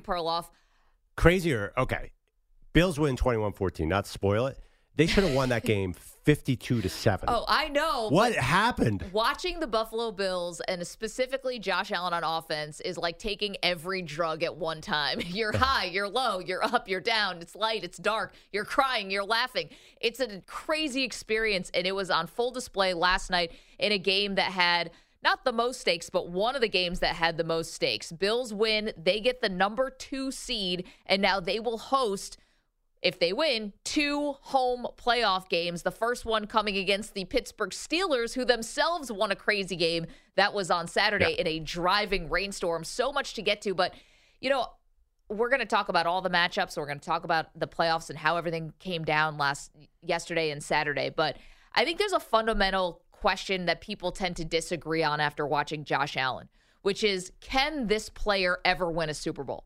Perloff. Crazier. Okay. Bills win 21 14. Not spoil it. They should have won that game 52 to 7. Oh, I know. What happened? Watching the Buffalo Bills and specifically Josh Allen on offense is like taking every drug at one time. You're high, you're low, you're up, you're down. It's light, it's dark. You're crying, you're laughing. It's a crazy experience, and it was on full display last night in a game that had not the most stakes, but one of the games that had the most stakes. Bills win, they get the number two seed, and now they will host if they win, two home playoff games. The first one coming against the Pittsburgh Steelers, who themselves won a crazy game that was on Saturday yeah. in a driving rainstorm. So much to get to, but you know, we're going to talk about all the matchups. We're going to talk about the playoffs and how everything came down last yesterday and Saturday. But I think there's a fundamental question that people tend to disagree on after watching Josh Allen, which is can this player ever win a Super Bowl?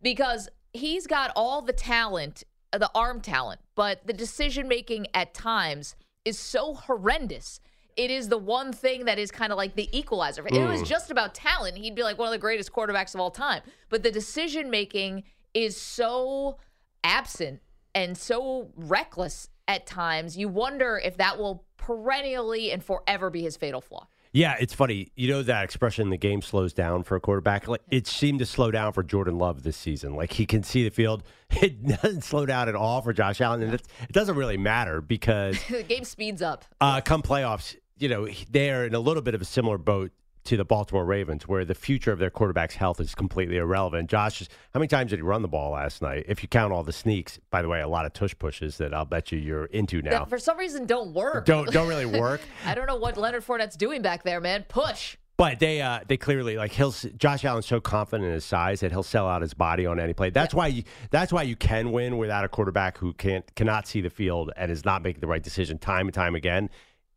Because he's got all the talent uh, the arm talent, but the decision making at times is so horrendous. It is the one thing that is kind of like the equalizer. If it was mm. just about talent, he'd be like one of the greatest quarterbacks of all time. But the decision making is so absent and so reckless at times. You wonder if that will perennially and forever be his fatal flaw. Yeah, it's funny. You know that expression, the game slows down for a quarterback? Like, it seemed to slow down for Jordan Love this season. Like, he can see the field. It doesn't slow down at all for Josh Allen. And it doesn't really matter because the game speeds up. Uh, come playoffs, you know, they're in a little bit of a similar boat to the Baltimore Ravens, where the future of their quarterback's health is completely irrelevant. Josh, how many times did he run the ball last night? If you count all the sneaks, by the way, a lot of tush pushes that I'll bet you you're into now. That for some reason don't work. Don't don't really work. I don't know what Leonard Fournette's doing back there, man. Push. But they uh, they clearly like he'll Josh Allen's so confident in his size that he'll sell out his body on any play. That's yeah. why you that's why you can win without a quarterback who can't cannot see the field and is not making the right decision time and time again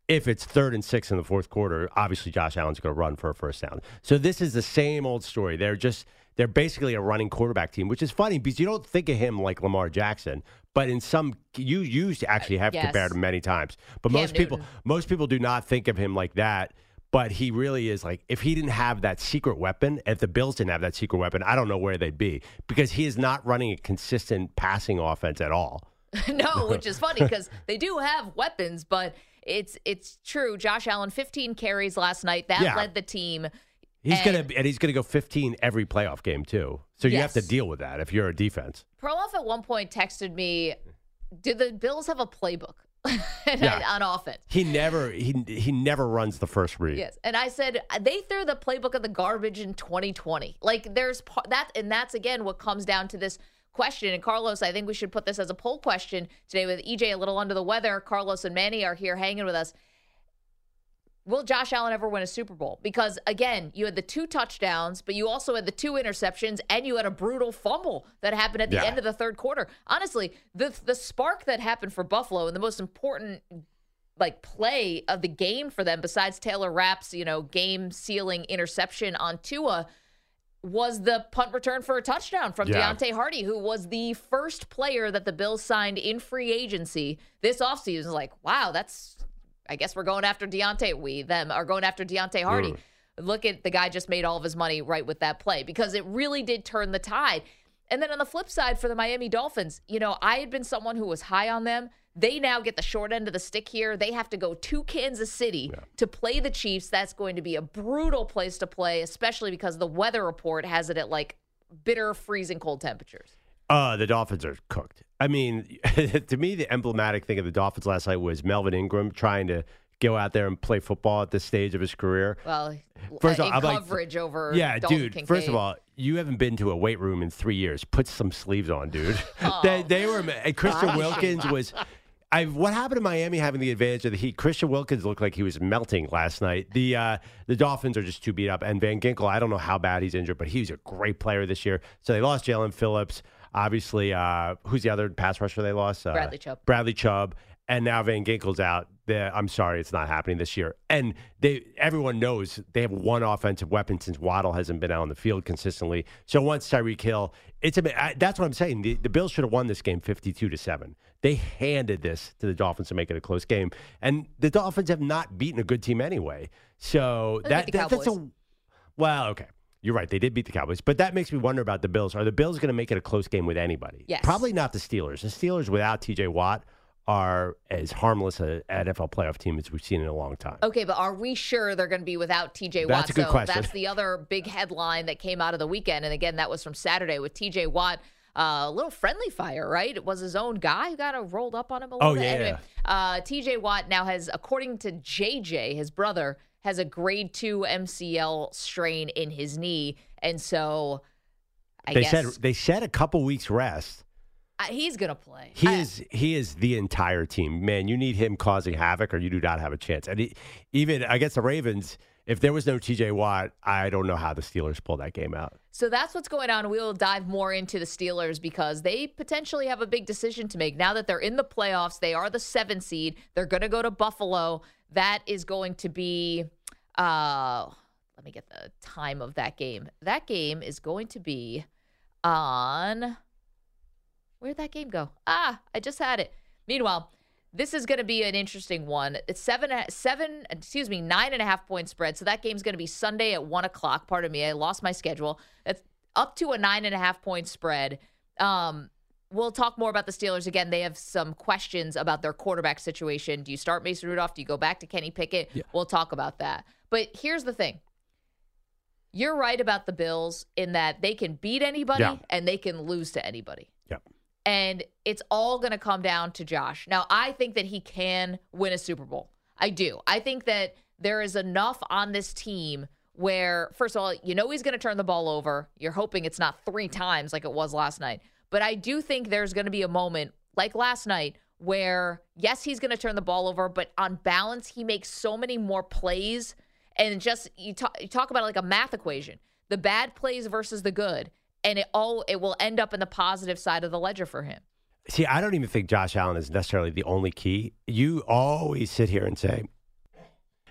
if it's third and six in the fourth quarter, obviously Josh Allen's going to run for a first down. So this is the same old story. They're just they're basically a running quarterback team, which is funny because you don't think of him like Lamar Jackson, but in some you used to actually have yes. compared him many times. But Cam most Newton. people most people do not think of him like that. But he really is like if he didn't have that secret weapon, if the Bills didn't have that secret weapon, I don't know where they'd be because he is not running a consistent passing offense at all. no, which is funny because they do have weapons, but it's it's true. Josh Allen, 15 carries last night. That yeah. led the team. He's and, gonna and he's gonna go 15 every playoff game too. So you yes. have to deal with that if you're a defense. Perloff at one point texted me, "Did the Bills have a playbook?" yeah. on offense. He never he he never runs the first read. Yes, and I said they threw the playbook of the garbage in 2020. Like there's that, and that's again what comes down to this question. And Carlos, I think we should put this as a poll question today with EJ a little under the weather. Carlos and Manny are here hanging with us. Will Josh Allen ever win a Super Bowl? Because again, you had the two touchdowns, but you also had the two interceptions, and you had a brutal fumble that happened at the yeah. end of the third quarter. Honestly, the the spark that happened for Buffalo and the most important like play of the game for them, besides Taylor Rapp's you know game sealing interception on Tua, was the punt return for a touchdown from yeah. Deonte Harty, who was the first player that the Bills signed in free agency this offseason. Like, wow, that's, I guess we're going after Deonte. We, them, are going after Deonte Harty. Mm. Look at the guy just made all of his money right with that play because it really did turn the tide. And then on the flip side for the Miami Dolphins, you know, I had been someone who was high on them. They now get the short end of the stick here. They have to go to Kansas City yeah. to play the Chiefs. That's going to be a brutal place to play, especially because the weather report has it at like bitter, freezing cold temperatures. Uh, the Dolphins are cooked. I mean, to me, the emblematic thing of the Dolphins last night was Melvin Ingram trying to go out there and play football at this stage of his career. Well, First uh, of all, in I'm like- coverage over Yeah, Dalton dude. Kincaid. First of all, you haven't been to a weight room in three years. Put some sleeves on, dude. they, they were. And Christian Wilkins was. I what happened to Miami having the advantage of the heat? Christian Wilkins looked like he was melting last night. The uh, the Dolphins are just too beat up, and Van Ginkel. I don't know how bad he's injured, but he's a great player this year. So they lost Jaelan Phillips. Obviously, uh, who's the other pass rusher they lost? Uh, Bradley Chubb. Bradley Chubb, and now Van Ginkel's out. I'm sorry, it's not happening this year. And they, everyone knows they have one offensive weapon since Waddle hasn't been out on the field consistently. So once Tyreek Hill, it's a that's what I'm saying. The, the Bills should have won this game 52 to seven. They handed this to the Dolphins to make it a close game, and the Dolphins have not beaten a good team anyway. So They that, that that's a well, okay. You're right. They did beat the Cowboys, but that makes me wonder about the Bills. Are the Bills going to make it a close game with anybody? Yes. Probably not the Steelers. The Steelers without TJ Watt are as harmless a NFL playoff team as we've seen in a long time. Okay, but are we sure they're going to be without TJ Watt? That's a good so question. that's the other big headline that came out of the weekend. And again, that was from Saturday with TJ Watt. Uh, a little friendly fire, right? It was his own guy who got a rolled up on him a little Oh, bit. yeah, Anyway, uh, TJ Watt now has, according to JJ, his brother, has a grade two MCL strain in his knee. And so I they guess said they said a couple weeks rest. He's going to play. He I- is he is the entire team. Man, you need him causing havoc, or you do not have a chance. And he, even against the Ravens, if there was no T.J. Watt, I don't know how the Steelers pulled that game out. So that's what's going on. We'll dive more into the Steelers because they potentially have a big decision to make. Now that they're in the playoffs, they are the seven seed. They're going to go to Buffalo. That is going to be, uh, let me get the time of that game. That game is going to be on, where'd that game go? Ah, I just had it. Meanwhile, this is going to be an interesting one. It's seven, seven, excuse me, nine and a half point spread. So that game's going to be Sunday at one o'clock. Pardon me, I lost my schedule. That's up to a nine and a half point spread. Um, we'll talk more about the Steelers again. They have some questions about their quarterback situation. Do you start Mason Rudolph? Do you go back to Kenny Pickett? We'll talk about that. But here's the thing. You're right about the Bills in that they can beat anybody Yeah. and they can lose to anybody. And it's all going to come down to Josh. Now, I think that he can win a Super Bowl. I do. I think that there is enough on this team where, first of all, you know he's going to turn the ball over. You're hoping it's not three times like it was last night. But I do think there's going to be a moment like last night where, yes, he's going to turn the ball over, but on balance, he makes so many more plays. And just you talk, you talk about like a math equation the bad plays versus the good and it all it will end up in the positive side of the ledger for him. See, I don't even think Josh Allen is necessarily the only key. You always sit here and say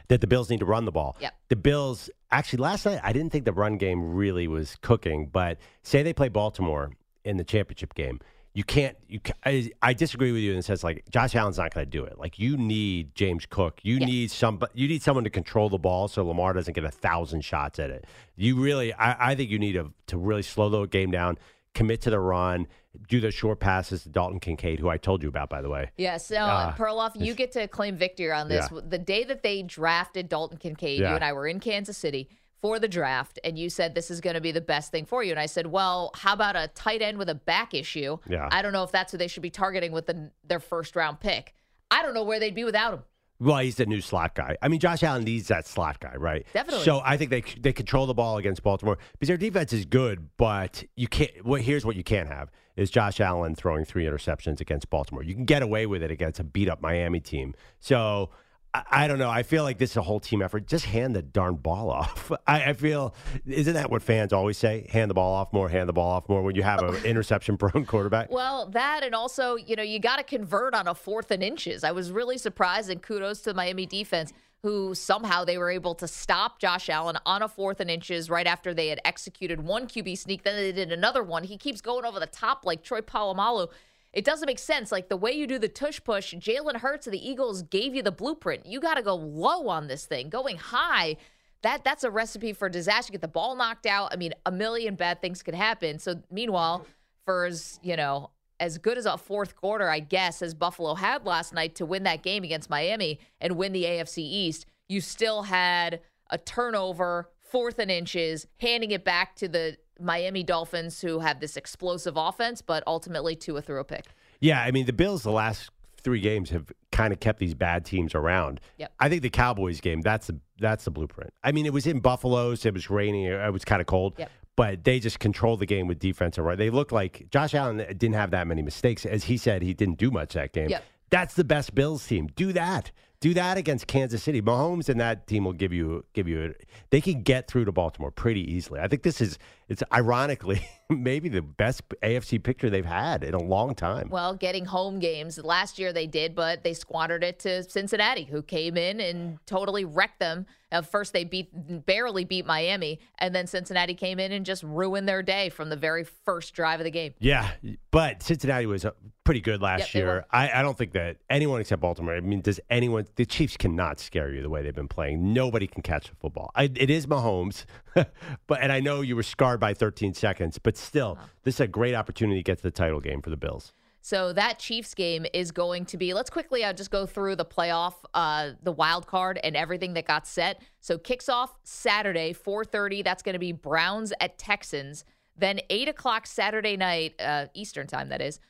that the Bills need to run the ball. Yep. The Bills, actually, last night, I didn't think the run game really was cooking, but say they play Baltimore in the championship game. You can't. You. I, I disagree with you in the sense like Josh Allen's not going to do it. Like you need James Cook. You Yeah. need some. You need someone to control the ball so Lamar doesn't get a thousand shots at it. You really. I, I think you need to to really slow the game down. Commit to the run. Do those short passes to Dalton Kincaid, who I told you about, by the way. Yes, no, Ah, Perloff, you get to claim victory on this. Yeah. The day that they drafted Dalton Kincaid, Yeah. you and I were in Kansas City for the draft, and you said this is going to be the best thing for you. And I said, well, how about a tight end with a back issue? Yeah. I don't know if that's who they should be targeting with the, their first round pick. I don't know where they'd be without him. Well, he's the new slot guy. I mean, Josh Allen needs that slot guy, right? Definitely. So I think they they control the ball against Baltimore because their defense is good, but you can't. Well, here's what you can't have is Josh Allen throwing three interceptions against Baltimore. You can get away with it against a beat up Miami team. So. I, I don't know. I feel like this is a whole team effort. Just hand the darn ball off. I, I feel, isn't that what fans always say? Hand the ball off more, hand the ball off more when you have an interception prone quarterback. Well, that and also, you know, you got to convert on a fourth and inches. I was really surprised, and kudos to the Miami defense, who somehow they were able to stop Josh Allen on a fourth and inches right after they had executed one QB sneak. Then they did another one. He keeps going over the top like Troy Polamalu. It doesn't make sense. Like the way you do the tush push, Jalen Hurts of the Eagles gave you the blueprint. You got to go low on this thing. Going high, that that's a recipe for disaster. Get the ball knocked out. I mean, a million bad things could happen. So meanwhile, for as you know, as good as a fourth quarter, I guess, as Buffalo had last night to win that game against Miami and win the AFC East, you still had a turnover, fourth and inches, handing it back to the Miami Dolphins, who have this explosive offense, but ultimately Tua threw a pick. Yeah, I mean the Bills the last three games have kind of kept these bad teams around. Yep. I think the Cowboys game that's the that's the blueprint. I mean it was in Buffalo, so it was raining, it was kind of cold. Yep. But they just controlled the game with defense right. They looked like Josh Allen didn't have that many mistakes. As he said, he didn't do much that game. Yep. That's the best Bills team. Do that. Do that against Kansas City. Mahomes and that team will give you give you. A, they can get through to Baltimore pretty easily. I think this is it's ironically maybe the best AFC picture they've had in a long time. Well, getting home games. Last year they did, but they squandered it to Cincinnati, who came in and totally wrecked them. At first, they beat barely beat Miami, and then Cincinnati came in and just ruined their day from the very first drive of the game. Yeah, but Cincinnati was uh, pretty good last Yep, year. I, I don't think that anyone except Baltimore. I mean, does anyone? The Chiefs cannot scare you the way they've been playing. Nobody can catch the football. I, it is Mahomes, but and I know you were scarred by 13 seconds, but still, this is a great opportunity to get to the title game for the Bills. So that Chiefs game is going to be. Let's quickly uh, just go through the playoff, uh, the wild card, and everything that got set. So kicks off Saturday, 4:30. That's going to be Browns at Texans. Then eight o'clock Saturday night, uh, Eastern time. That is.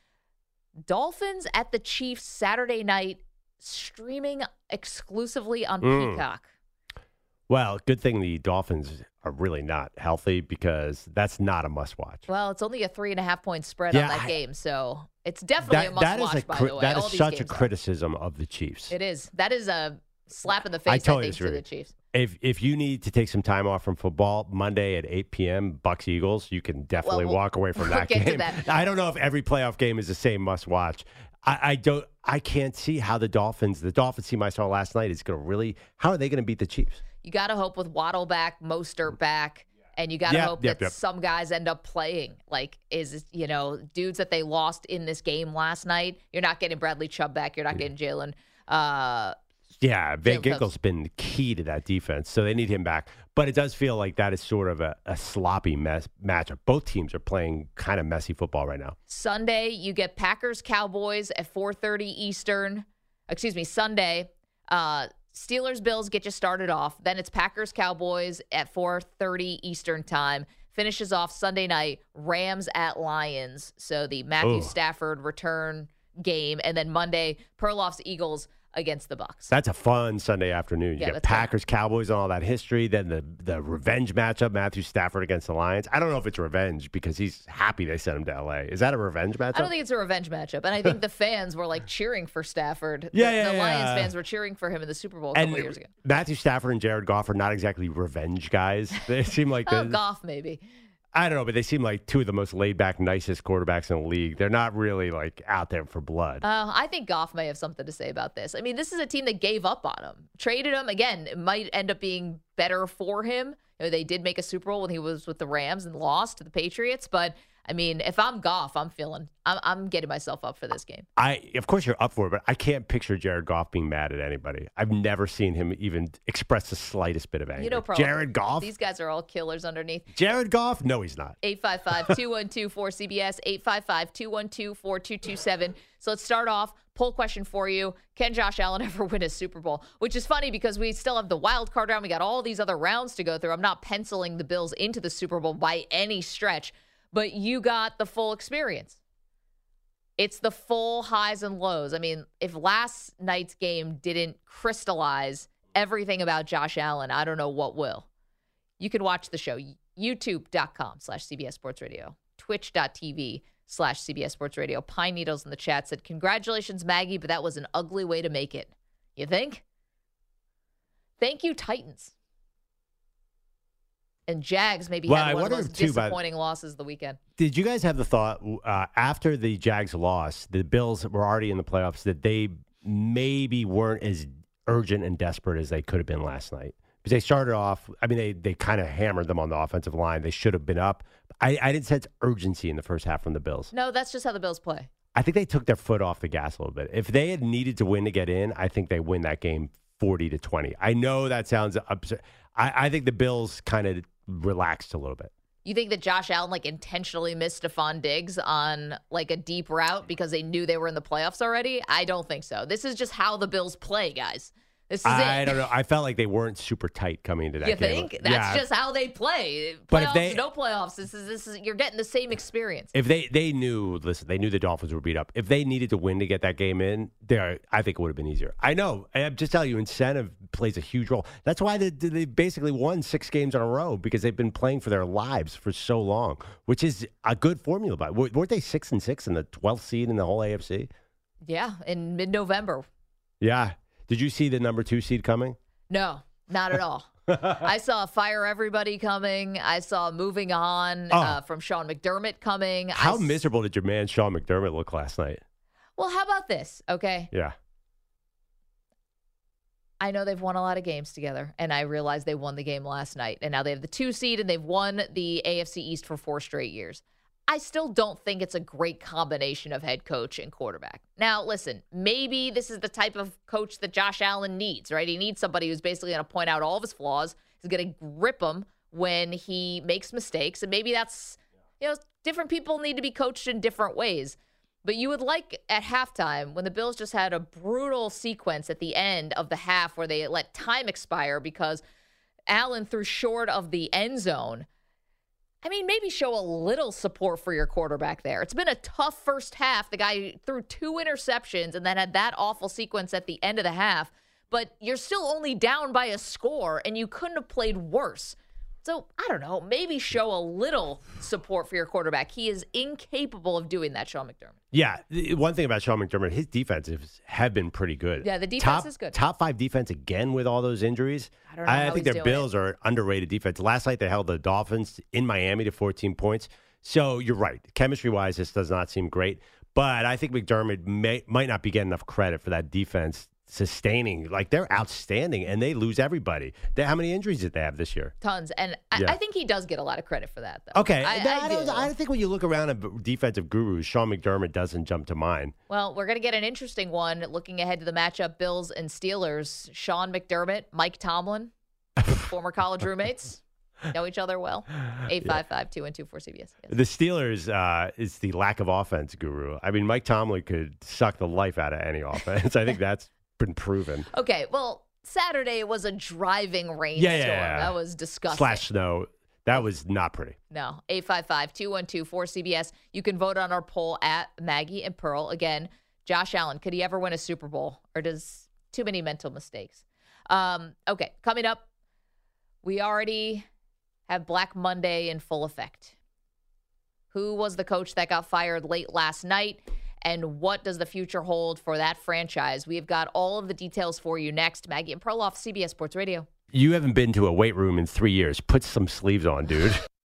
Dolphins at the Chiefs Saturday night, streaming exclusively on Mm. Peacock. Well, good thing the Dolphins are really not healthy because that's not a must watch. Well, it's only a three and a half point spread on that I- game, so it's definitely a must that is watch. a by the way, that All is such a are. criticism of the Chiefs. It is. That is a slap in the face. I I, totally think to disagree. the Chiefs. If if you need to take some time off from football Monday at 8 p.m. Bucks Eagles, you can definitely we'll- walk away from we'll that to game. that. I don't know if every playoff game is the same must watch. I, I don't. I can't see how the Dolphins, the Dolphins team I saw last night, is going to really. How are they going to beat the Chiefs? You got to hope with Waddle back, Mostert back, and you got to Yep, hope yep, that yep. some guys end up playing. Like, is you know, dudes that they lost in this game last night. You're not getting Bradley Chubb back. You're not getting Jalen. Uh, Yeah, Van Jaelan Phillips. Ginkel's been key to that defense, so they need him back. But it does feel like that is sort of a, a sloppy mess matchup. Both teams are playing kind of messy football right now. Sunday, you get Packers Cowboys at 4:30 Eastern. Excuse me, Sunday. Uh, Steelers Bills get you started off. Then it's Packers Cowboys at 4:30 Eastern time. Finishes off Sunday night Rams at Lions. So the Matthew Ooh. Stafford return game, and then Monday Perloff's Eagles against the Bucks. That's a fun Sunday afternoon. You Yeah, good. Packers, Cowboys, and all that history. Then the the revenge matchup: Matthew Stafford against the Lions. I don't know if it's revenge because he's happy they sent him to L.A. Is that a revenge matchup? I don't think it's a revenge matchup, and I think the fans were like cheering for Stafford. Yeah, the, yeah, the Lions yeah. fans were cheering for him in the Super Bowl a and couple years ago. Matthew Stafford and Jared Goff are not exactly revenge guys. They seem like Oh, Goff maybe. I don't know, but they seem like two of the most laid back, nicest quarterbacks in the league. They're not really like out there for blood. Uh, I think Goff may have something to say about this. I mean, this is a team that gave up on him, traded him. Again, it might end up being better for him. You know, they did make a Super Bowl when he was with the Rams and lost to the Patriots. But I mean, if I'm Goff, I'm feeling, I'm, I'm getting myself up for this game. I, of course, you're up for it, but I can't picture Jared Goff being mad at anybody. I've never seen him even express the slightest bit of anger. You know, Jared Goff. These guys are all killers underneath. Jared Goff? No, he's not. 855-212-4CBS, 855-212-4227. So let's start off. Poll question for you. Can Josh Allen ever win a Super Bowl? Which is funny because we still have the wild card round. We got all these other rounds to go through. I'm not penciling the Bills into the Super Bowl by any stretch, but you got the full experience. It's the full highs and lows. I mean, if last night's game didn't crystallize everything about Josh Allen, I don't know what will. You can watch the show youtube.com slash CBS Sports Radio, twitch.tv slash CBS Sports Radio. Pine Needles in the chat said, Congratulations, Maggie, but that was an ugly way to make it. You think? Thank you, Titans. And Jags maybe Well, had one of the most too, but- disappointing losses of the weekend. Did you guys have the thought uh, after the Jags lost, the Bills were already in the playoffs, that they maybe weren't as urgent and desperate as they could have been last night? Because they started off, I mean, they, they kind of hammered them on the offensive line. They should have been up. I, I didn't sense urgency in the first half from the Bills. No, that's just how the Bills play. I think they took their foot off the gas a little bit. If they had needed to win to get in, I think they win that game 40 to 20. I know that sounds absurd. I, I think the Bills kind of relaxed a little bit. You think that Josh Allen like intentionally missed Stefon Diggs on like a deep route because they knew they were in the playoffs already? I don't think so. This is just how the Bills play, guys. This is I it. don't know. I felt like they weren't super tight coming into that game. You game. think that's yeah. just how they play? Playoffs, But if they- no playoffs. This is this is you're getting the same experience. If they they knew, listen, they knew the Dolphins were beat up. If they needed to win to get that game in, there, I think it would have been easier. I know. I'm just telling you, incentive plays a huge role. That's why they, they basically won six games in a row because they've been playing for their lives for so long, which is a good formula. But weren't they six and six in the 12th seed in the whole AFC? Yeah, in mid-November. Yeah. Did you see the number two seed coming? No, not at all. I saw fire everybody coming. I saw moving on Oh. uh, from Sean McDermott coming. How s- miserable did your man Sean McDermott look last night? Well, how about this? Okay, Yeah. I know they've won a lot of games together, and I realize they won the game last night, and now they have the two seed, and they've won the AFC East for four straight years. I still don't think it's a great combination of head coach and quarterback. Now, listen, maybe this is the type of coach that Josh Allen needs, right? He needs somebody who's basically going to point out all of his flaws, is going to grip him when he makes mistakes, and maybe that's, you know, different people need to be coached in different ways. But you would like at halftime when the Bills just had a brutal sequence at the end of the half where they let time expire because Allen threw short of the end zone. I mean, maybe show a little support for your quarterback there. It's been a tough first half. The guy threw two interceptions and then had that awful sequence at the end of the half, but you're still only down by a score and you couldn't have played worse. So, I don't know, maybe show a little support for your quarterback. He is incapable of doing that, Sean McDermott. Yeah, one thing about Sean McDermott, his defenses have been pretty good. Yeah, the defense top, is good. Top five defense again with all those injuries. I don't know how think he's their doing Bills are an underrated defense. Last night they held the Dolphins in Miami to 14 points. So you're right. Chemistry wise, this does not seem great. But I think McDermott may, might not be getting enough credit for that defense sustaining. Like they're outstanding and they lose everybody. They, how many injuries did they have this year? Tons. And I, Yeah. I think he does get a lot of credit for that, though. Okay, I, I, I don't, do. I think when you look around at defensive gurus, Sean McDermott doesn't jump to mind. Well, we're going to get an interesting one looking ahead to the matchup Bills and Steelers. Sean McDermott, Mike Tomlin, former college roommates, know each other well. 855 212 cbs. The Steelers uh, is the lack of offense guru. I mean, Mike Tomlin could suck the life out of any offense. I think that's been proven. Okay, well, Saturday was a driving rainstorm. Yeah, yeah, yeah. That was disgusting. Slash snow. That was not pretty. No, 855 212 4CBS. You can vote on our poll at Maggie and Pearl. Again, Josh Allen, could he ever win a Super Bowl or does too many mental mistakes? Um, okay, coming up, we already have Black Monday in full effect. Who was the coach that got fired late last night? And what does the future hold for that franchise? We've got all of the details for you next. Maggie and Perloff CBS Sports Radio. You haven't been to a weight room in three years. Put some sleeves on, dude.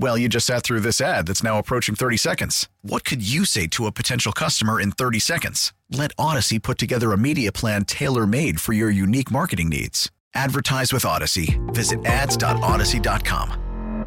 Well, you just sat through this ad that's now approaching 30 seconds. What could you say to a potential customer in 30 seconds? Let Odyssey put together a media plan tailor made for your unique marketing needs. Advertise with Odyssey. Visit ads.odyssey.com.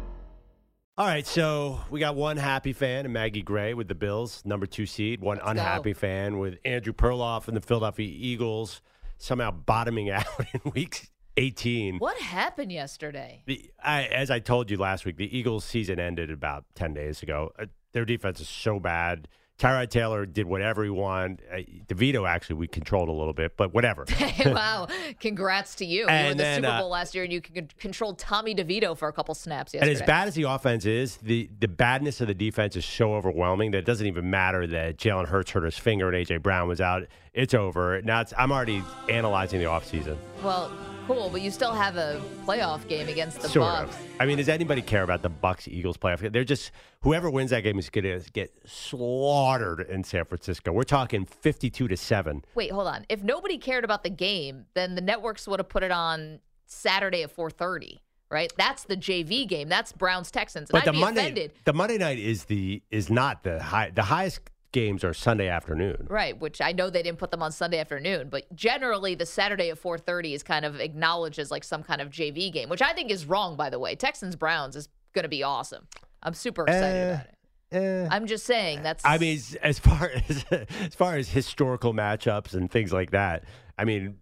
All right, so we got one happy fan, Maggie Gray with the Bills, number two seed. One Let's unhappy go. fan with Andrew Perloff and the Philadelphia Eagles somehow bottoming out in week 18. What happened yesterday? The, I, as I told you last week, the Eagles' season ended about 10 days ago. Uh, their defense is so bad. Tyrod Taylor did whatever he wanted. Uh, DeVito, actually, we controlled a little bit, but whatever. wow. Congrats to you. you were And the then, Super uh, Bowl last year and you con- controlled Tommy DeVito for a couple snaps And as bad as the offense is, the, the badness of the defense is so overwhelming that it doesn't even matter that Jalen Hurts hurt his finger and A.J. Brown was out. It's over. Now it's, I'm already analyzing the offseason. Well, Cool, but you still have a playoff game against the sort Bucks. of. I mean, does anybody care about the Bucks Eagles playoff? game? They're just whoever wins that game is going to get slaughtered in San Francisco. We're talking fifty-two to seven. Wait, hold on. If nobody cared about the game, then the networks would have put it on Saturday at 4:30, right? That's the JV game. That's Browns Texans. And But I'd the be Monday, offended. the Monday night is the is not the high. The highest games are Sunday afternoon. Right, which I know they didn't put them on Sunday afternoon, but generally the Saturday at 4:30 is kind of acknowledged as like some kind of JV game, which I think is wrong by the way. Texans Browns is going to be awesome. I'm super excited Eh, about it. eh. I'm just saying that's I mean, as far as as far as historical matchups and things like that, I mean,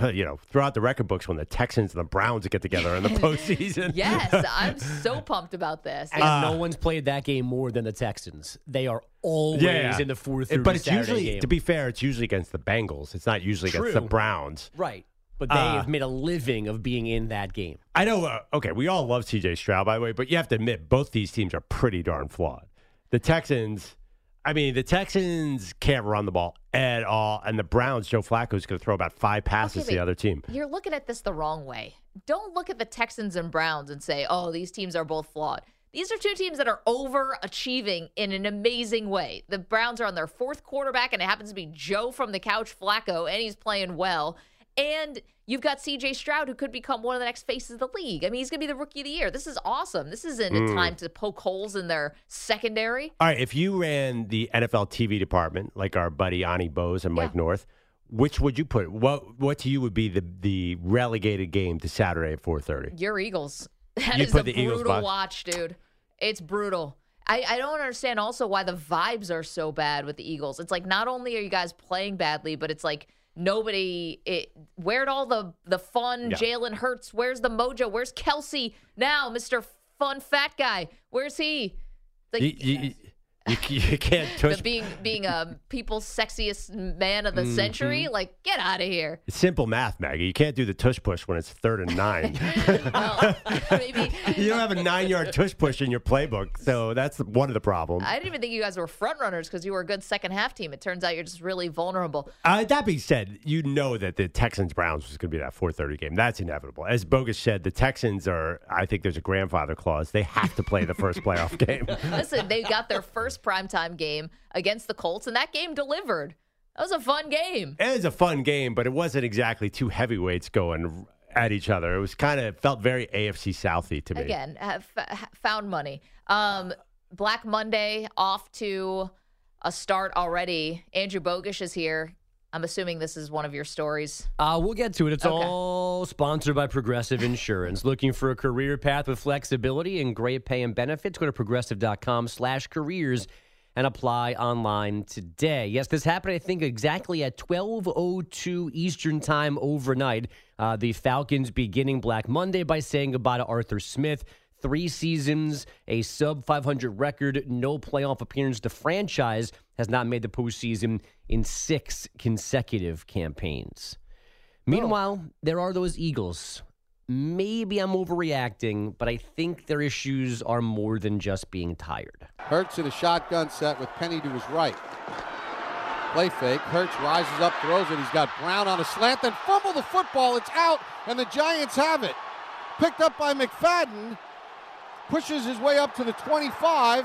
you know, throughout the record books when the Texans and the Browns get together in the postseason. Yes, I'm so pumped about this. And Uh, no one's played that game more than the Texans. They are always Yeah, in the fourth. but it's Saturday usually, game. to be fair, it's usually against the Bengals. It's not usually against the Browns. right. But they Uh, have made a living of being in that game. I know. Uh, okay, we all love C.J. Stroud, by the way, but you have to admit both these teams are pretty darn flawed. The Texans, I mean, the Texans can't run the ball at all, and the Browns, Joe Flacco is going to throw about five passes Okay, to the other team. You're looking at this the wrong way. Don't look at the Texans and Browns and say, "Oh, these teams are both flawed." These are two teams that are overachieving in an amazing way. The Browns are on their fourth quarterback, and it happens to be Joe from the couch, Flacco, and he's playing well. And you've got CJ Stroud, who could become one of the next faces of the league. I mean, he's going to be the rookie of the year. This is awesome. This isn't Mm. a time to poke holes in their secondary. All right, if you ran the NFL TV department, like our buddy Ani Bose and Mike Yeah. North, which would you put? What what to you would be the the relegated game to Saturday at four thirty? Your Eagles. That You is put a the Eagles brutal watch, dude. It's brutal. I, I don't understand also why the vibes are so bad with the Eagles. It's like not only are you guys playing badly, but it's like nobody it where'd all the the fun Yeah. Jalen Hurts? Where's the mojo? Where's Kelce now, Mr. Fun Fat Guy? Where's he? Like You, you, you, you can't touch. being being a people's sexiest man of the Mm-hmm. century. Like, get out of here. It's simple math, Maggie. You can't do the tush push when it's third and nine. Well, maybe you don't have a nine yard tush push in your playbook, so that's one of the problems. I didn't even think you guys were front runners because you were a good second half team. It turns out you're just really vulnerable. Uh, that being said, you know that the Texans Browns was going to be that 4:30 game. That's inevitable. As Bogus said, the Texans are. I think there's a grandfather clause. They have to play the first playoff game. Listen, they got their first primetime game against the Colts, and that game delivered. That was a fun game. It was a fun game, but it wasn't exactly two heavyweights going at each other. It was kind of felt very AFC Southy to me. Again, have, found money. Um, Black Monday off to a start already. Andrew Bogusch is here. I'm assuming this is one of your stories. Uh, we'll get to it. It's Okay. all sponsored by Progressive Insurance. Looking for a career path with flexibility and great pay and benefits? Go to progressive.com slash careers and apply online today. Yes, this happened, I think, exactly at 12.02 Eastern Time overnight. Uh, the Falcons beginning Black Monday by saying goodbye to Arthur Smith. Three seasons, a sub 500 record, no playoff appearance. The franchise has not made the postseason in six consecutive campaigns. Oh. Meanwhile, there are those Eagles. Maybe I'm overreacting, but I think their issues are more than just being tired. Hurts in a shotgun set with Penny to his right. Play fake. Hurts rises up, throws it. He's got Brown on a slant, then fumble the football. It's out, and the Giants have it. Picked up by McFadden. Pushes his way up to the 25.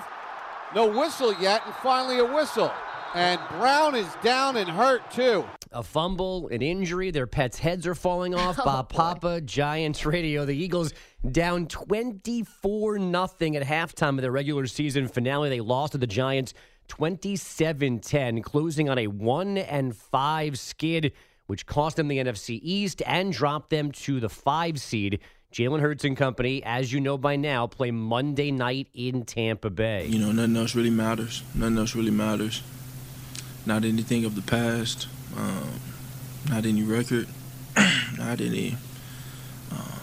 No whistle yet, and finally a whistle. And Brown is down and hurt too. A fumble, an injury, their pets' heads are falling off. Oh, Bob boy. Papa, Giants radio. The Eagles down 24 nothing at halftime of their regular season finale. They lost to the Giants 27 10, closing on a 1 and 5 skid, which cost them the NFC East and dropped them to the 5 seed. Jalen Hurts and company, as you know by now, play Monday night in Tampa Bay. You know, nothing else really matters. Nothing else really matters. Not anything of the past. Um, not any record. not any um,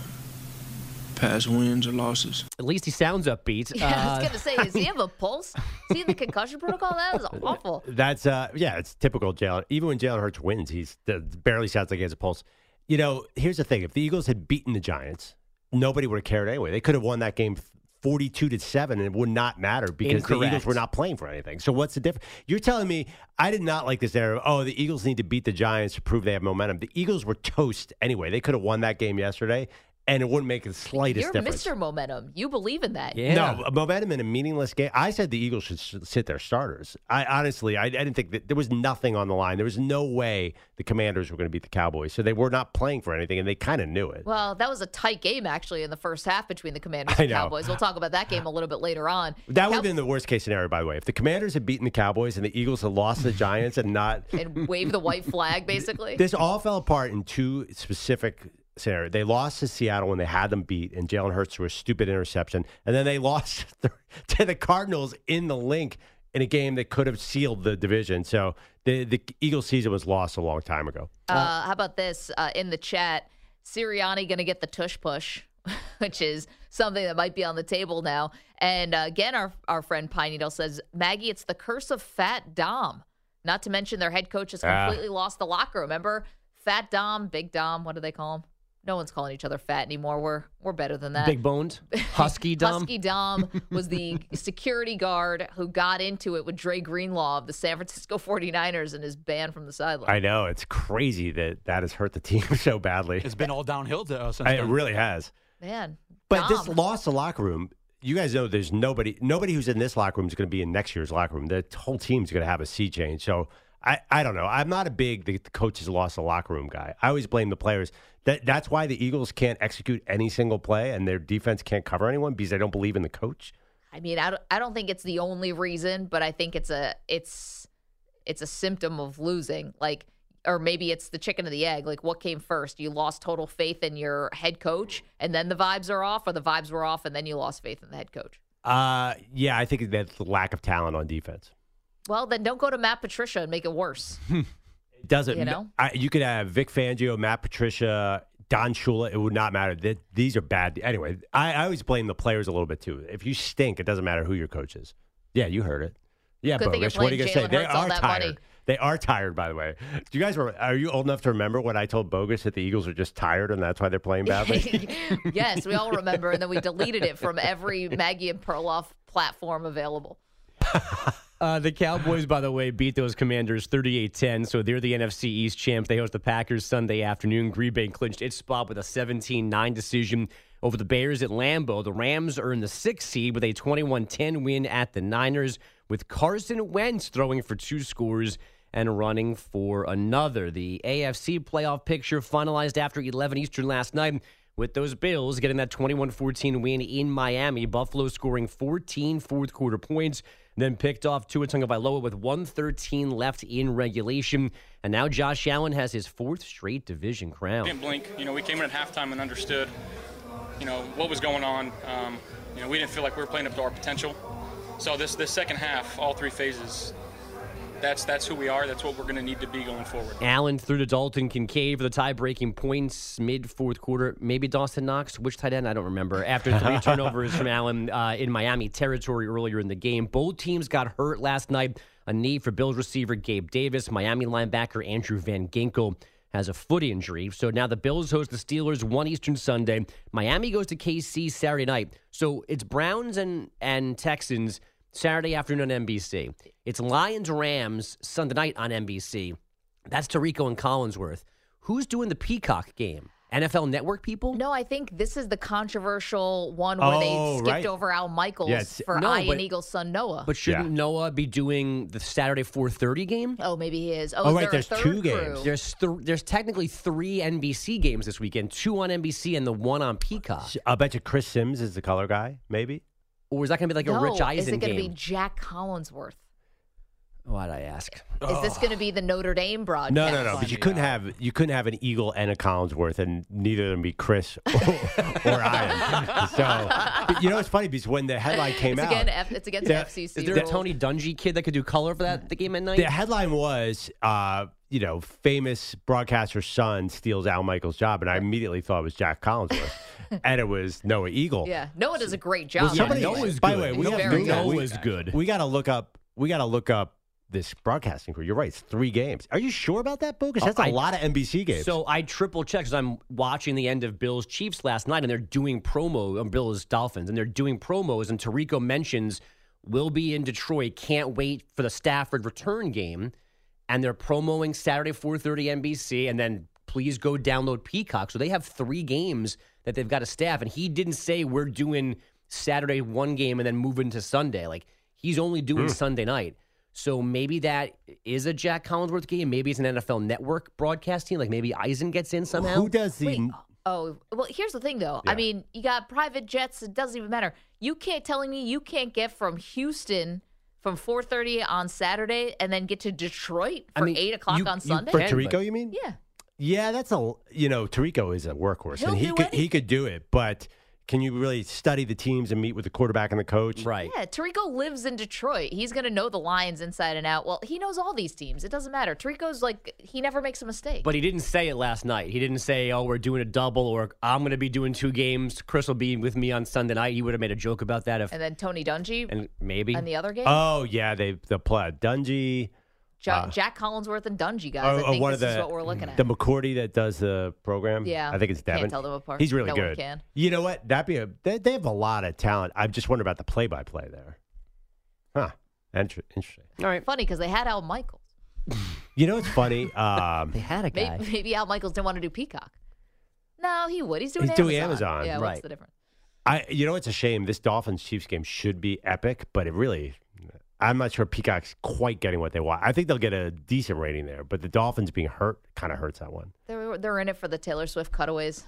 past wins or losses. At least he sounds upbeat. Yeah, I Uh, was going to say, does he have a pulse? Is he in the concussion protocol? That was awful. That's uh yeah, it's typical Jalen. Even when Jalen Hurts wins, he's that barely sounds like he has a pulse. You know, here's the thing: if the Eagles had beaten the Giants, nobody would have cared anyway. They could have won that game 42 to 7 and it would not matter because the Eagles were not playing for anything. So what's the difference? You're telling me I did not like this era. Oh, the Eagles need to beat the Giants to prove they have momentum. The Eagles were toast anyway. They could have won that game yesterday and it wouldn't make the slightest difference. You're difference. Mr. Momentum. You believe in that. Yeah. No, momentum in a meaningless game. I said the Eagles should s- sit their starters. I honestly, I, I didn't think that there was nothing on the line. There was no way the Commanders were going to beat the Cowboys. So they were not playing for anything, and they kind of knew it. Well, that was a tight game actually in the first half between the Commanders I and know. Cowboys. We'll talk about that game a little bit later on. That would have been the worst case scenario, by the way. If the Commanders had beaten the Cowboys and the Eagles had lost the Giants and not. and wave the white flag basically. This all fell apart in two specific scenarios. They lost to Seattle when they had them beat, and Jalen Hurts threw a stupid interception. And then they lost to the Cardinals in the link in a game that could have sealed the division. So the, the Eagles season was lost a long time ago. Uh, how about this uh, in the chat? Sirianni going to get the tush push, which is something that might be on the table now. And uh, again, our our friend Pine Needle says, Maggie, it's the curse of Fat Dom. Not to mention their head coach has Ah. completely lost the locker room. Remember, Fat Dom, Big Dom. What do they call him? No one's calling each other fat anymore. We're we're better than that. Big boned, husky dumb. Husky Dom was the security guard who got into it with Dre Greenlaw of the San Francisco 49ers and is banned from the sideline. I know. It's crazy that that has hurt the team so badly. It's been all downhill to, uh, since it really has. Man. But this Dom. lost the locker room. You guys know there's nobody nobody who's in this locker room is going to be in next year's locker room. The whole team's going to have a sea change. So I, I don't know. I'm not a big the, the coaches lost the locker room guy. I always blame the players. That that's why the Eagles can't execute any single play and their defense can't cover anyone because they don't believe in the coach. I mean, I don't, I don't think it's the only reason, but I think it's a it's it's a symptom of losing. Like, or maybe it's the chicken or the egg. Like, what came first? You lost total faith in your head coach, and then the vibes are off, or the vibes were off, and then you lost faith in the head coach. Uh, yeah, I think that's the lack of talent on defense. Well, then don't go to Matt Patricia and make it worse. It doesn't. You know? I, you could have Vic Fangio, Matt Patricia, Don Shula. It would not matter. Th- These are bad. Anyway, I, I always blame the players a little bit too. If you stink, it doesn't matter who your coach is. Yeah, you heard it. Yeah, Good Bogus. What are you gonna say? They are tired. money. They are tired, by the way. Do you guys remember, are you old enough to remember when I told Bogus that the Eagles are just tired and that's why they're playing badly? yes, we all remember, and then we deleted it from every Maggie and Perloff platform available. Uh, the Cowboys, by the way, beat those Commanders 38-10, so they're the NFC East champs. They host the Packers Sunday afternoon. Green Bay clinched its spot with a 17-9 decision over the Bears at Lambeau. The Rams are in the sixth seed with a 21-10 win at the Niners, with Carson Wentz throwing for two scores and running for another. The AFC playoff picture finalized after 11 Eastern last night with those Bills getting that 21-14 win in Miami. Buffalo scoring 14 fourth quarter points, then picked off Tua Tagovailoa with 113 left in regulation. And now Josh Allen has his fourth straight division crown. didn't blink. You know, we came in at halftime and understood, you know, what was going on. Um, you know, we didn't feel like we were playing up to our potential. So this this second half, all three phases, that's that's who we are. That's what we're going to need to be going forward. Allen threw to Dalton Kincaid for the tie-breaking points mid fourth quarter. Maybe Dawson Knox, which tight end I don't remember. After three turnovers from Allen uh, in Miami territory earlier in the game, both teams got hurt last night. A knee for Bills receiver Gabe Davis, Miami linebacker Andrew Van Ginkel has a foot injury. So now the Bills host the Steelers one Eastern Sunday. Miami goes to KC Saturday night. So it's Browns and and Texans Saturday afternoon on NBC. It's Lions Rams Sunday night on NBC. That's Tirico and Collinsworth. Who's doing the Peacock game? NFL Network people? No, I think this is the controversial one where Oh, they skipped right. over Al Michaels Yeah, for No, Ian but- Eagle's son Noah. But shouldn't Noah be doing the Saturday 4:30 game? oh, maybe he is. Oh, Oh, is right, there there's two crew? games. There's th- there's technically three NBC games this weekend, two on NBC and the one on Peacock. I'll bet you Chris Sims is the color guy, maybe. Or is that going to be like a no, Rich Eisen is it going to be Jack Collinsworth? Why'd I ask? Is this going to be the Notre Dame broadcast? No, no, no. But you couldn't have you couldn't have an Eagle and a Collinsworth, and neither of them be Chris or, or Ian. So but you know it's funny because when the headline came It's out, again. F- it's against Yeah. FCC. Is there a. Tony Dungy kid that could do color for that the game at night? the headline was, uh, you know, famous broadcaster's son steals Al Michaels' job, and I immediately thought it was Jack Collinsworth, and it was Noah Eagle. Yeah, Noah does a great job. Well, somebody, anyway. Noah's by the way, we Noah have good. we- Noah's good. We got to look up. We got to look up this broadcasting crew. You're right. It's three games. Are you sure about that, Bogus? Oh, that's Oh, a I- lot of NBC games. So I triple checked because I'm watching the end of Bills Chiefs last night, and they're doing promo on Bills Dolphins, and they're doing promos. And Tirico mentions will be in Detroit. Can't wait for the Stafford return game, and they're promoing Saturday 4:30 NBC, and then please go download Peacock. So they have three games that they've got to staff, and he didn't say we're doing Saturday one game and then moving to Sunday. Like he's only doing hmm. Sunday night. So maybe that is a Jack Collinsworth game. Maybe it's an NFL Network broadcast team. Like maybe Eisen gets in somehow. who does he? Wait, uh, oh, well, here's the thing, though. I mean, you got private jets. It doesn't even matter. You can't telling me you can't get from Houston from 4:30 on Saturday and then get to Detroit I for mean, eight o'clock you- on you Sunday. for can, Tirico, you mean? yeah, Yeah, that's a you know Tirico is a workhorse, He'll and he do could he could do it. But can you really study the teams and meet with the quarterback and the coach? Right. yeah. Tirico lives in Detroit. He's gonna know the Lions inside and out. Well, he knows all these teams. It doesn't matter. Tirico's like he never makes a mistake. But he didn't say it last night. He didn't say, "Oh, we're doing a double," or "I'm going to be doing two games." Chris will be with me on Sunday night. He would have made a joke about that if, and then Tony Dungy and maybe. and the other game, Oh yeah, they the play Dungy. Ja- Jack Collinsworth and Dungy guys. Oh, I think one this of is what we're looking at. the McCourty that does the program. Yeah, I think it's can't Devin. tell them apart. He's really No one good. can. You know what? That'd be a. They, they have a lot of talent. I'm just wondering about the play-by-play there. Huh. Inter- interesting. All right. Funny because they had Al Michaels. You know what's funny? Um, They had a guy. Maybe, maybe Al Michaels didn't want to do Peacock. No, he would. He's doing He's Amazon. doing Amazon, Yeah, right. what's the difference? I you know it's a shame. This Dolphins Chiefs game should be epic, but it really I'm not sure Peacock's quite getting what they want. I think they'll get a decent rating there, but the Dolphins being hurt kind of hurts that one. They're they're in it for the Taylor Swift cutaways.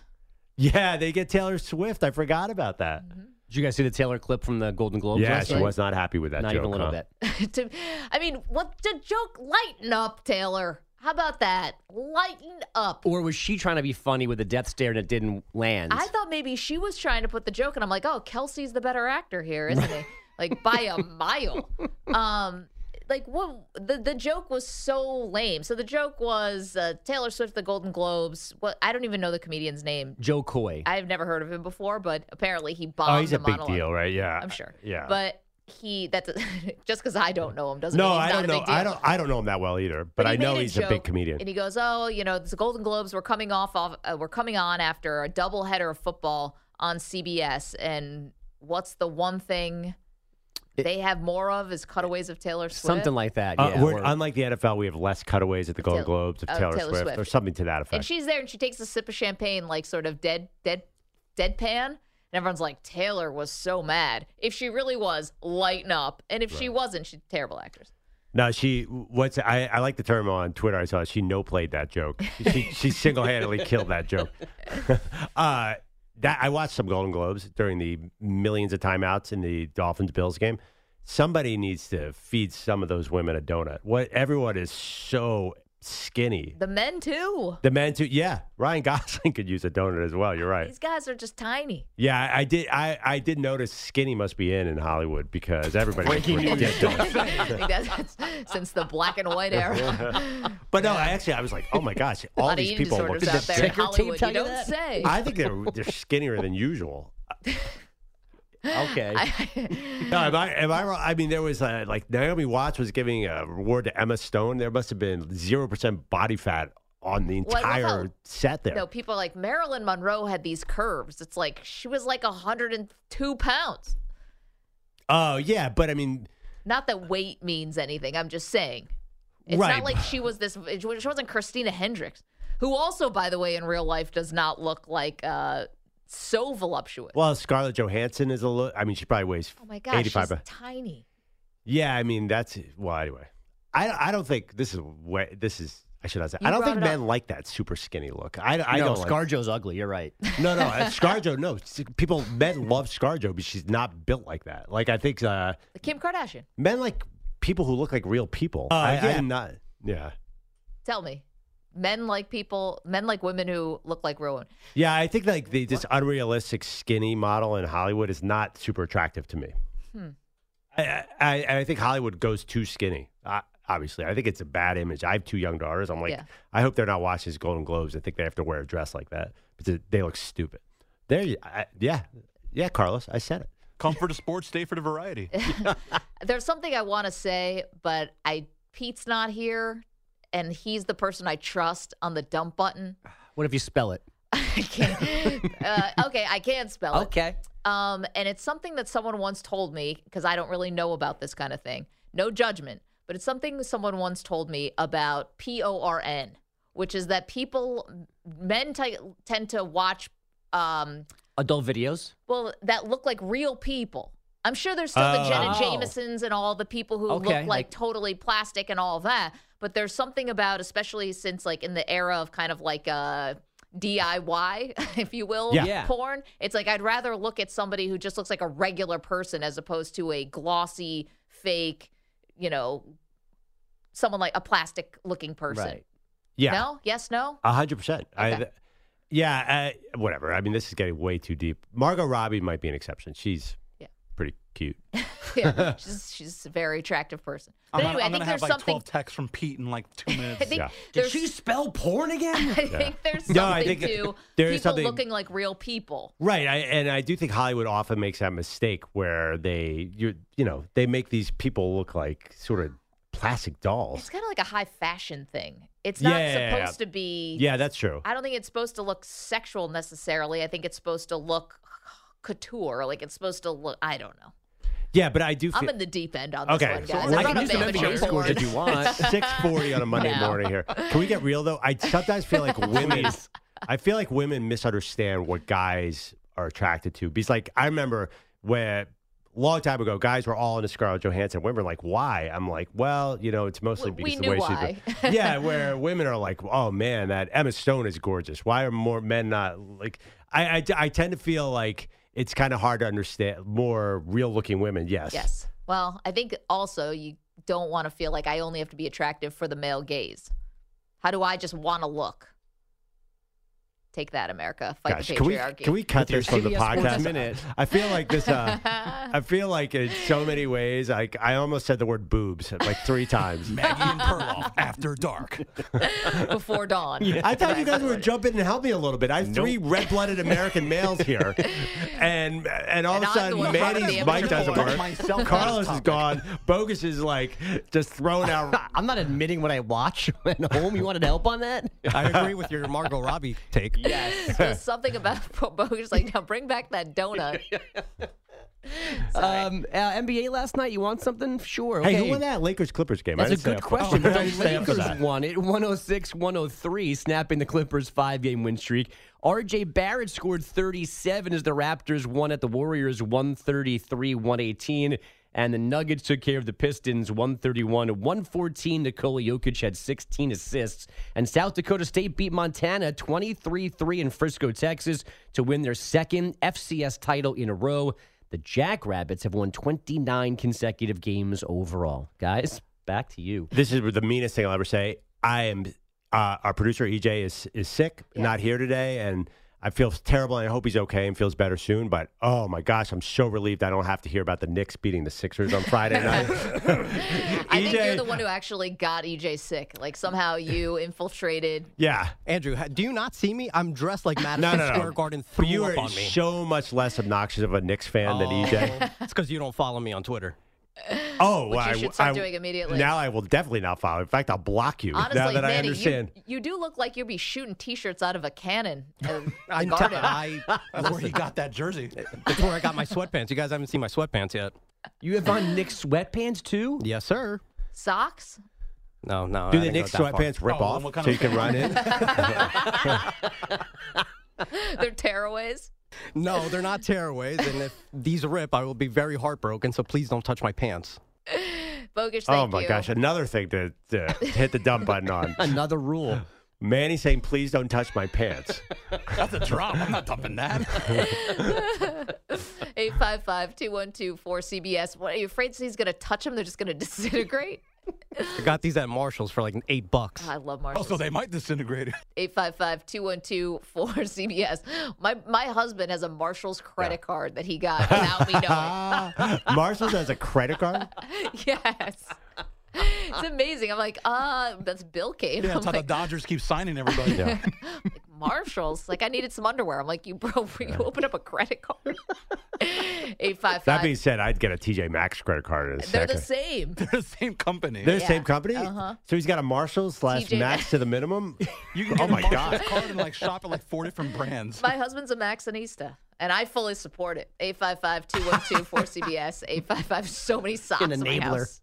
Yeah, they get Taylor Swift. I forgot about that. Mm-hmm. Did you guys see the Taylor clip from the Golden Globes? Yeah, last she night? was not happy with that Not joke. even a little huh? bit. To- I mean, what the joke? Lighten up, Taylor. How about that? Lighten up. Or was she trying to be funny with the death stare and it didn't land? I thought maybe she was trying to put the joke, and I'm like, oh, Kelce's the better actor here, isn't he? like by a mile. Um, like what? The the joke was so lame. So the joke was uh, Taylor Swift, the Golden Globes. What? I don't even know the comedian's name. Jo Koy. I've never heard of him before, but apparently he bombed. Oh, he's a big monologue. deal, right? Yeah, I'm sure. Yeah, But he that's just because I don't know him doesn't no, I don't a know. big deal. I don't. I don't know him that well either, but, he I know made he's a big comedian. And he goes, "Oh, you know, the Golden Globes were coming off off uh, we're coming on after a doubleheader of football on CBS, and what's the one thing they have more of is cutaways of Taylor Swift. Something like that. Uh, Yeah. we're, or- unlike the NFL, we have less cutaways at the Golden Taylor- Globes of of Taylor, Taylor Swift, Swift. or something to that effect. And she's there, and she takes a sip of champagne, like sort of dead, dead, deadpan. And everyone's like, Taylor was so mad. If she really was, lighten up. And if she wasn't, she's a terrible actress. No, she. What's I, I like the term on Twitter. I saw she no played that joke. She she single handedly killed that joke. uh, that I watched some Golden Globes during the millions of timeouts in the Dolphins Bills game. Somebody needs to feed some of those women a donut. What everyone is so skinny. The men too. The men too. Yeah, Ryan Gosling could use a donut as well. You're right. These guys are just tiny. Yeah, I, I did. I, I did notice skinny must be in in Hollywood because everybody. Breaking news. ridiculous. I think since the black and white era. But no, I actually, I was like, oh my gosh, all these people look out there in Hollywood. You you don't that? say. I think they're they're skinnier than usual. okay. No, am I am I wrong? I mean, there was a, like Naomi Watts was giving a reward to Emma Stone. There must have been zero percent body fat on the Well, entire how- set there. No, people like Marilyn Monroe had these curves. It's like she was like 102 pounds. Oh yeah, but I mean, Not that weight means anything. I'm just saying. It's Right. not like she was this. She wasn't Christina Hendricks, who also, by the way, in real life does not look like uh, so voluptuous. well, Scarlett Johansson is a little. I mean, she probably weighs oh my gosh, eighty five. she's tiny. Yeah, I mean that's well. Anyway, I I don't think this is way. This is I should not say. You I don't think it up. men like that super skinny look. I I no, don't. like- ScarJo's ugly. You're right. No, no, uh, ScarJo. No, people, men love ScarJo, but she's not built like that. Like I think uh, Kim Kardashian. men like people who look like real people. I, yeah. I'm not. Yeah, Tell me, men like people. Men like women who look like Rowan. yeah. I think like the, this unrealistic skinny model in Hollywood is not super attractive to me. Hmm. I, I I think Hollywood goes too skinny. Uh, obviously, I think it's a bad image. I have two young daughters. I'm like, Yeah. I hope they're not watching these Golden Globes. I think they have to wear a dress like that because they look stupid. There, you, I, yeah, yeah, Carlos, I said it. Come for the sports, stay for the variety. There's something I want to say, but I Pete's not here and he's the person I trust on the dump button. What if you spell it? I can't. uh, okay, I can spell it. Okay. Um, and it's something that someone once told me because I don't really know about this kind of thing. No judgment, but it's something someone once told me about P O R N, which is that people, men t- tend to watch, um, Adult videos. well, that look like real people. I'm sure there's still the Jenna Oh. Jamesons and all the people who Okay, look like, like- totally plastic and all that. But there's something about, especially since like in the era of kind of like uh, DIY, if you will, Yeah. Yeah. porn. It's like I'd rather look at somebody who just looks like a regular person as opposed to a glossy, fake, you know, someone like a plastic looking person. Right. Yeah. No? Yes, no? A hundred percent. Okay. I, yeah, uh, whatever. I mean, this is getting way too deep. Margot Robbie might be an exception. She's Yeah. Pretty cute. yeah. She's she's a very attractive person. But I'm anyway, gonna, I'm I gonna think have like something 12 texts from Pete in like two minutes. I think Yeah. there's spell porn again? I think there's No, something I think to there is people something- looking like real people. Right, I, and I do think Hollywood often makes that mistake where they, you, you know, they make these people look like sort of plastic dolls. It's kind of like a high fashion thing. It's not Yeah, yeah, yeah. supposed to be. Yeah, that's true. I don't think it's supposed to look sexual necessarily. I think it's supposed to look couture. Like it's supposed to look. I don't know. Yeah, but I do. Feel, I'm in the deep end on this Okay, one, guys. I I'm can not use a some fan of NBA porn. scores if you want. Six forty on a Monday No. morning here. Can we get real though? I sometimes feel like women. I feel like women misunderstand what guys are attracted to because, like, I remember when. Long time ago, guys were all into Scarlett Johansson. Women were like, "Why?" I'm like, "Well, you know, it's mostly We- because we the way knew she's." yeah, where women are like, "Oh man, that Emma Stone is gorgeous." Why are more men not like? I I, I tend to feel like it's kind of hard to understand more real-looking women. Yes. Yes. Well, I think also you don't want to feel like I only have to be attractive for the male gaze. How do I just want to look? Take that, America. Fight Gosh, the can we patriarchy. can we cut this from the CBS Sports podcast? Minute. I feel like this. Uh, I feel like in so many ways, like I almost said the word boobs like three times. Maggie and Perloff after dark. before dawn? I thought you guys were jumping and help me a little bit. I have three red-blooded American males here, and and all And of a I'm the sudden one part of Manny's mic doesn't work. Carlos is gone. Bogus is like just throwing out. I'm not admitting what I watch at home. You wanted help on that? I agree with your Margot Robbie take. Yes. There's something about Bogus like now bring back that donut. Um, uh, NBA last night. You want something? Sure. Hey, Okay. who won that Lakers Clippers game? That's I a good question. Oh, I the didn't stay up for Lakers that. won it 106 103, snapping the Clippers' five game win streak. RJ Barrett scored 37 as the Raptors won at the Warriors 133 118. And the Nuggets took care of the Pistons 131 114. Nikola Jokic had 16 assists. And South Dakota State beat Montana 23 3 in Frisco, Texas to win their second FCS title in a row. The Jackrabbits have won 29 consecutive games overall. Guys, back to you. This is the meanest thing I'll ever say. I am. Uh, our producer EJ is is sick, not here today, and I feel terrible. And I hope he's okay and feels better soon. But oh my gosh, I'm so relieved I don't have to hear about the Knicks beating the Sixers on Friday night. I think you're the one who actually got EJ sick. Like somehow you infiltrated. yeah. Andrew, do you not see me? I'm dressed like Madison no, no. Square Garden threw you up are on me. so much less obnoxious of a Knicks fan than E EJ. Oh, It's because you don't follow me on Twitter. Oh, Which you I, should start I- doing immediately. Now I will definitely not follow. In fact, I'll block you Honestly, now that Manny, I understand. You, you do look like you'd be shooting T-shirts out of a cannon. uh, I, garden. I, That's where he got that jersey. that's where I got my sweatpants. You guys haven't seen my sweatpants yet. You have on Knicks sweatpants too? Yes, sir. Socks. No, no. Do I the didn't go Knicks that far. sweatpants rip Oh, off so of- you can run in? They're tearaways. No, they're not tearaways. And if these rip, I will be very heartbroken. So please don't touch my pants. Bogus. Oh thank oh my you. gosh, another thing to, to hit the dump button on. Another rule. Manny saying, "Please don't touch my pants." That's a drop. I'm not dumping that. 855-212-4CBS. What are you afraid he's going to touch them? They're just going to disintegrate. I got these at Marshalls for like eight bucks. I love Marshall. also, they might disintegrate. 855-212-4CBS. My my husband has a Marshall's credit card that he got without me knowing. Marshall's has a credit card. yes. It's amazing. I'm like, uh, that's Bill Kane. Yeah, I'm that's how the Dodgers keep signing everybody. like, Marshalls. Like, I needed some underwear. I'm like, you bro, you open up a credit card. Eight five That being said, I'd get a TJ Maxx credit card in a They're second. the same. They're the same company. They're the Yeah. same company. Uh-huh. So he's got a Marshalls slash TJ Maxx to the minimum. You can oh my a Marshalls god! card and like shop at like four different brands. My husband's a Maxxinista, and I fully support it. 855-212-4CBS. 855 so many socks An in my enabler. house.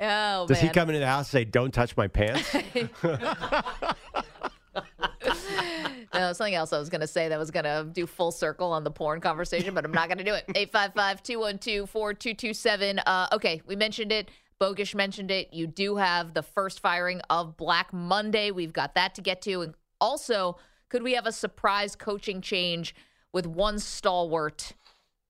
oh, Does he come into the house and say, "Don't touch my pants"? No, something else I was going to say that was going to do full circle on the porn conversation, but I'm not going to do it. 855 212 4227. Uh, okay, we mentioned it. Bogusch mentioned it. You do have the first firing of Black Monday. We've got that to get to. And also, could we have a surprise coaching change with one stalwart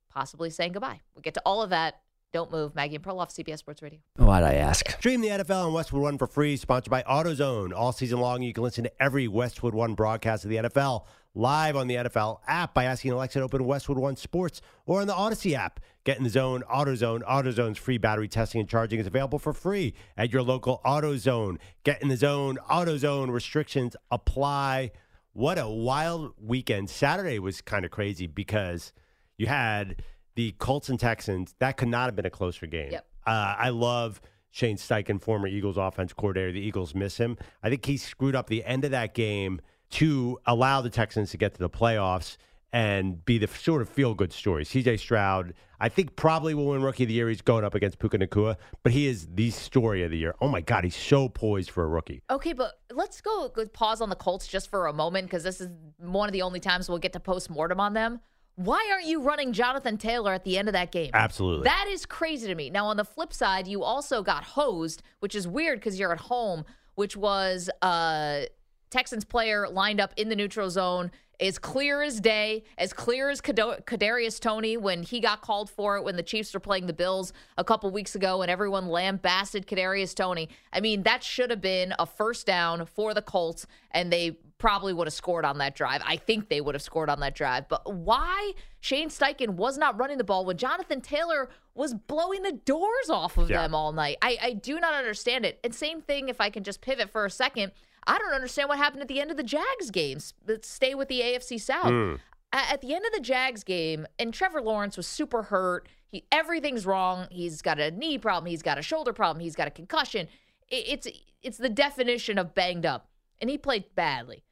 possibly saying goodbye? We'll get to all of that. Don't move. Maggie and Perloff, CBS Sports Radio. Why'd I ask? Stream the NFL on Westwood One for free, sponsored by AutoZone. All season long, you can listen to every Westwood One broadcast of the NFL live on the NFL app by asking Alexa to open Westwood One Sports or on the Odyssey app. Get in the zone, AutoZone. AutoZone's free battery testing and charging is available for free at your local AutoZone. Get in the zone, AutoZone. Restrictions apply. What a wild weekend. Saturday was kind of crazy because you had the Colts and Texans. That could not have been a closer game. Yep. Uh, I love Shane Steichen, former Eagles offense coordinator. The Eagles miss him. I think he screwed up the end of that game to allow the Texans to get to the playoffs and be the sort of feel good story. CJ Stroud, I think probably will win Rookie of the Year. He's going up against Puka Nacua, but he is the story of the year. Oh my God, he's so poised for a rookie. Okay, but let's go go pause on the Colts just for a moment because this is one of the only times we'll get to post mortem on them. Why aren't you running Jonathan Taylor at the end of that game? Absolutely. That is crazy to me. Now, on the flip side, you also got hosed, which is weird because you're at home, which was uh, Texans player lined up in the neutral zone. As clear as day, as clear as Kadarius Toney when he got called for it when the Chiefs were playing the Bills a couple weeks ago, and everyone lambasted Kadarius Toney. I mean, that should have been a first down for the Colts, and they probably would have scored on that drive. I think they would have scored on that drive. But why Shane Steichen was not running the ball when Jonathan Taylor was blowing the doors off of Yeah. them all night? I, I do not understand it. And same thing, if I can just pivot for a second, I don't understand what happened at the end of the Jags games. Let's stay with the AFC South. Hmm. A- At the end of the Jags game, and Trevor Lawrence was super hurt. He everything's wrong. He's got a knee problem. He's got a shoulder problem. He's got a concussion. I- It's it's the definition of banged up, and he played badly.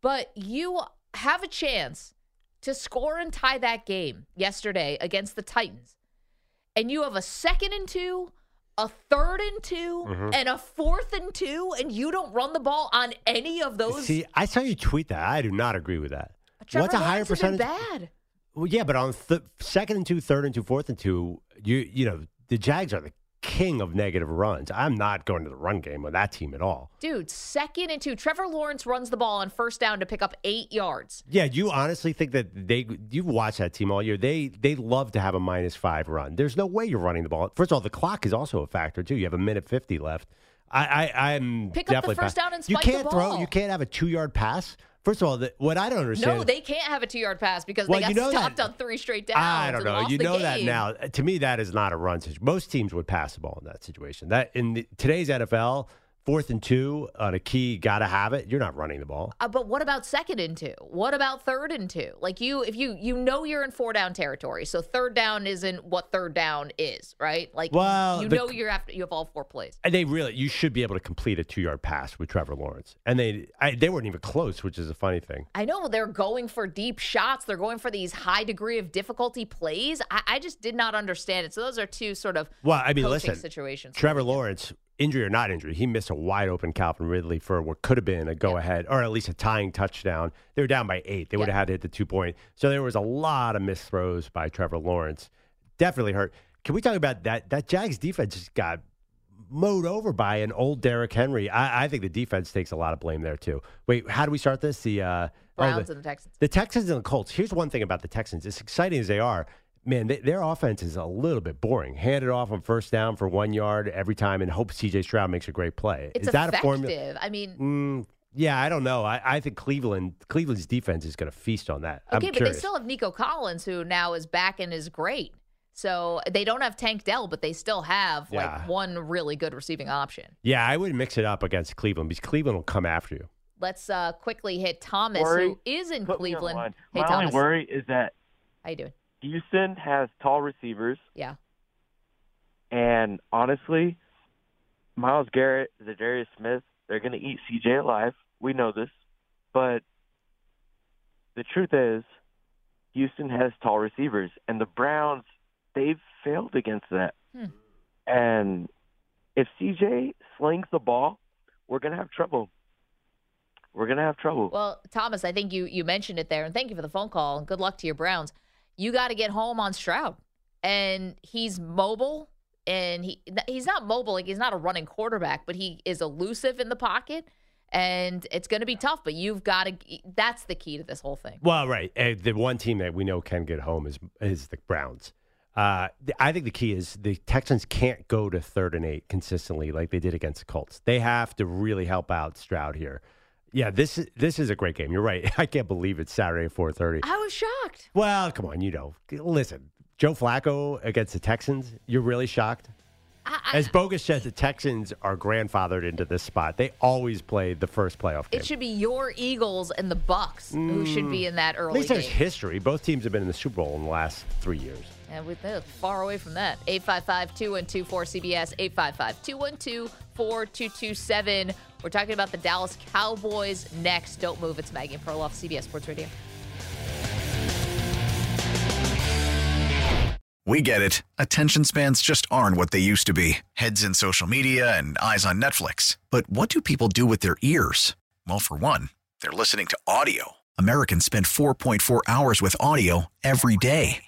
But you have a chance to score and tie that game yesterday against the Titans, and you have a second and two, a third and 2 mm-hmm. and a fourth and two, and you don't run the ball on any of those. See, I saw you tweet that. I do not agree with that. Trevor What's a higher Lawrence has been percentage? Bad. Well, yeah, but on th- second and two, third and two, fourth and two, you you know the Jags are the king of negative runs. I'm not going to the run game with that team at all. Dude, second and two. Trevor Lawrence runs the ball on first down to pick up eight yards. Yeah, do you honestly think that they you've watched that team all year? They they love to have a minus five run. There's no way you're running the ball. First of all, the clock is also a factor too. You have a minute fifty left. I, I I'm Pick up the definitely first pa- down and you spike the can't throw. ball. You can't have a two yard pass. First of all, the, what I don't understand. No, they can't have a two yard pass because Well, they got you know stopped that- on three straight downs. I don't know. You know that now. To me, that is not a run situation. Most teams would pass the ball in that situation. That in the, today's NFL, fourth and two on a key, got to have it. You're not running the ball. Uh, but what about second and two? What about third and two? Like you, if you you know you're in four down territory, so third down isn't what third down is, right? Like Well, you the- know you're after you have all four plays. And they really, you should be able to complete a two yard pass with Trevor Lawrence. And they, I, they weren't even close, which is a funny thing. I know they're going for deep shots. They're going for these high degree of difficulty plays. I, I just did not understand it. So those are two sort of Well, I mean, coaching listen, situations. Trevor Lawrence, injury or not injury, he missed a wide open Calvin Ridley for what could have been a go ahead or at least a tying touchdown. They were down by eight. They would have had to hit the two point. So there was a lot of missed throws by Trevor Lawrence. Definitely hurt. Can we talk about that? That Jags defense just got mowed over by an old Derrick Henry. I, I think the defense takes a lot of blame there too. Wait, how do we start this? The uh, oh, Browns the- and the Texans. the Texans and the Colts. Here's one thing about the Texans: as exciting as they are, man, they, their offense is a little bit boring. Hand it off on first down for one yard every time, and hope C.J. Stroud makes a great play. It's is that effective. a formula? I mean, Mm, yeah, I don't know. I, I think Cleveland Cleveland's defense is going to feast on that. I'm okay, but curious. they still have Nico Collins, who now is back and is great. So they don't have Tank Dell, but they still have Yeah. like one really good receiving option. yeah, I would mix it up against Cleveland because Cleveland will come after you. Let's uh, quickly hit Thomas, Worry. who is in Put Cleveland. Hey, My Thomas. only worry is that How you doing? Houston has tall receivers, Yeah. and honestly, Myles Garrett, Za'Darius Smith, they're going to eat CJ alive. We know this, but the truth is, Houston has tall receivers, and the Browns they've failed against that. Hmm. And if CJ slings the ball, we're going to have trouble. We're going to have trouble. Well, Thomas, I think you you mentioned it there, and thank you for the phone call. And good luck to your Browns. You got to get home on Stroud, and he's mobile, and he he's not mobile like he's not a running quarterback, but he is elusive in the pocket, and it's going to be tough. But you've got to. That's the key to this whole thing. Well, right. The one team that we know can get home is is the Browns. Uh, I think the key is the Texans can't go to third and eight consistently like they did against the Colts. They have to really help out Stroud here. Yeah, this is this is a great game. You're right. I can't believe it's Saturday at four thirty. I was shocked. Well, come on, you know. Listen, Joe Flacco against the Texans. You're really shocked. As Bogus said, the Texans are grandfathered into this spot. They always play the first playoff game. It should be your Eagles and the Bucks who should be mm. in that early. At least there's game. history. Both teams have been in the Super Bowl in the last three years. And with this, far away from that. 855 212 4CBS, 855 212 4227. We're talking about the Dallas Cowboys next. Don't move. It's Maggie and Perloff, CBS Sports Radio. We get it. Attention spans just aren't what they used to be heads in social media and eyes on Netflix. But what do people do with their ears? Well, for one, they're listening to audio. Americans spend 4.4 hours with audio every day.